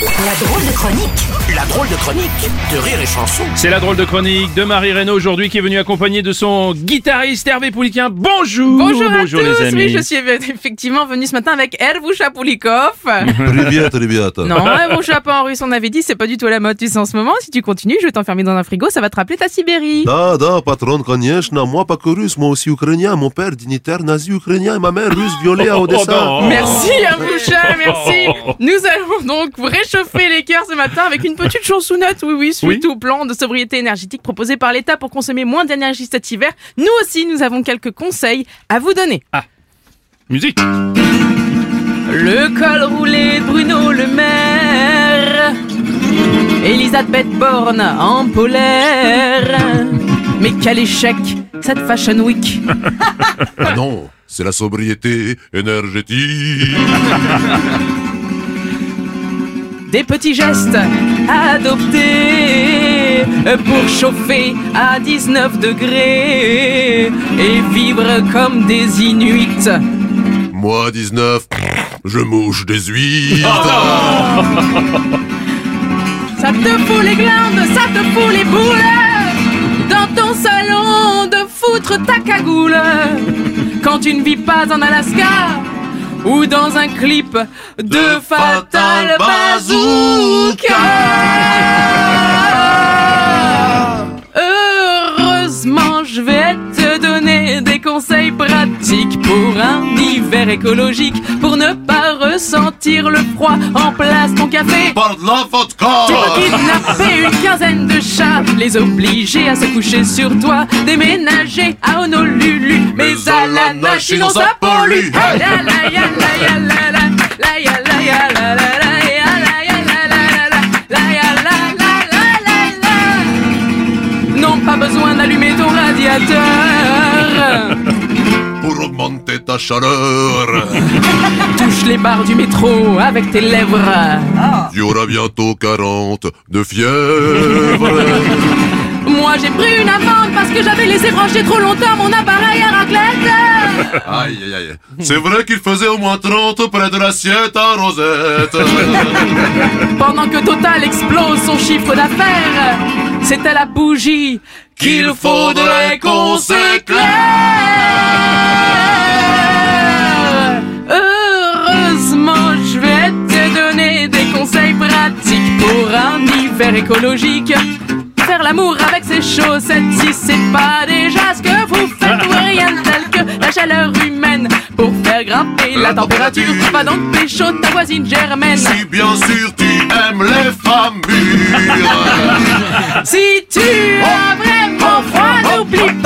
La drôle de chronique La drôle de chronique de Rire et Chanson. C'est la drôle de chronique de Marie Reynaud aujourd'hui qui est venue accompagnée de son guitariste Hervé Pouliquin. Bonjour Bonjour à tous, les amis. oui, je suis effectivement venue ce matin avec Ervusha Poulikov. Привет, ребята. non, Ervusha pas en russe, on avait dit, c'est pas du tout à la mode, tu sais, en ce moment. Si tu continues, je vais t'enfermer dans un frigo, ça va te rappeler ta Sibérie. Да, да, патрон, конечно. Moi, pas que russe, moi aussi ukrainien. Mon père, dignitaire nazi ukrainien, et ma mère russe violée à Odessa. Oh, non. Merci. Nous allons donc vous réchauffer les cœurs ce matin avec une petite chansonnette, oui, oui, suite Oui. au plan de sobriété énergétique proposé par l'État pour consommer moins d'énergie cet hiver. Nous aussi, nous avons quelques conseils à vous donner. Musique Le col roulé de Bruno Le Maire. Elisabeth Borne en polaire. Mais quel échec, cette Fashion Week. Ah non, c'est la sobriété énergétique. Des petits gestes à adopter pour chauffer à 19 degrés et vivre comme des Inuits. Moi, 19, je mouche des huîtres. Ça te fout les glandes, ça te fout les boules foutre ta cagoule. Quand tu ne vis pas en Alaska Ou dans un clip de, Fatal Bazooka Je vais te donner des conseils pratiques pour un hiver écologique, pour ne pas ressentir le froid en place ton café. Par de la vodka. Tu peux kidnapper une quinzaine de chats, les obliger à se coucher sur toi, déménager à Honolulu, mais à la nage sinon ça pollue. La la, la ta chaleur. Touche les barres du métro avec tes lèvres. Tu auras bientôt 40 de fièvre. Moi j'ai pris une amende parce que j'avais laissé brancher trop longtemps mon appareil à raclette. Aïe, aïe, aïe. C'est vrai qu'il faisait au moins 30 près de l'assiette à Rosette. Pendant que Total explose son chiffre d'affaires, c'est à la bougie qu'il faudrait qu'on s'éclaire. Hiver écologique. Faire l'amour avec ses chaussettes, si c'est pas déjà ce que vous faites, ou rien de tel que la chaleur humaine pour faire grimper la température. Va donc pécho ta voisine germaine. Si bien sûr tu aimes les femmes mûres. Si tu as vraiment froid, n'oublie pas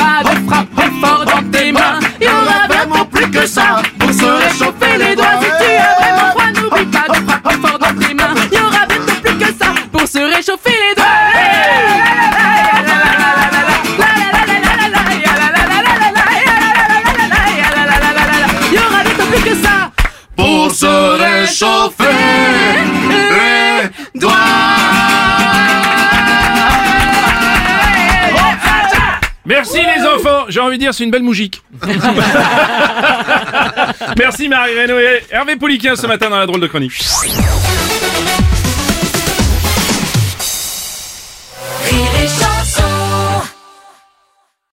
réchauffer les doigts. Il y aura bientôt plus que ça Pour se réchauffer les doigts. Merci les enfants J'ai envie de dire c'est une belle mougique. Merci Marie Reynaud et Hervé Pouliquin ce matin dans la drôle de chronique.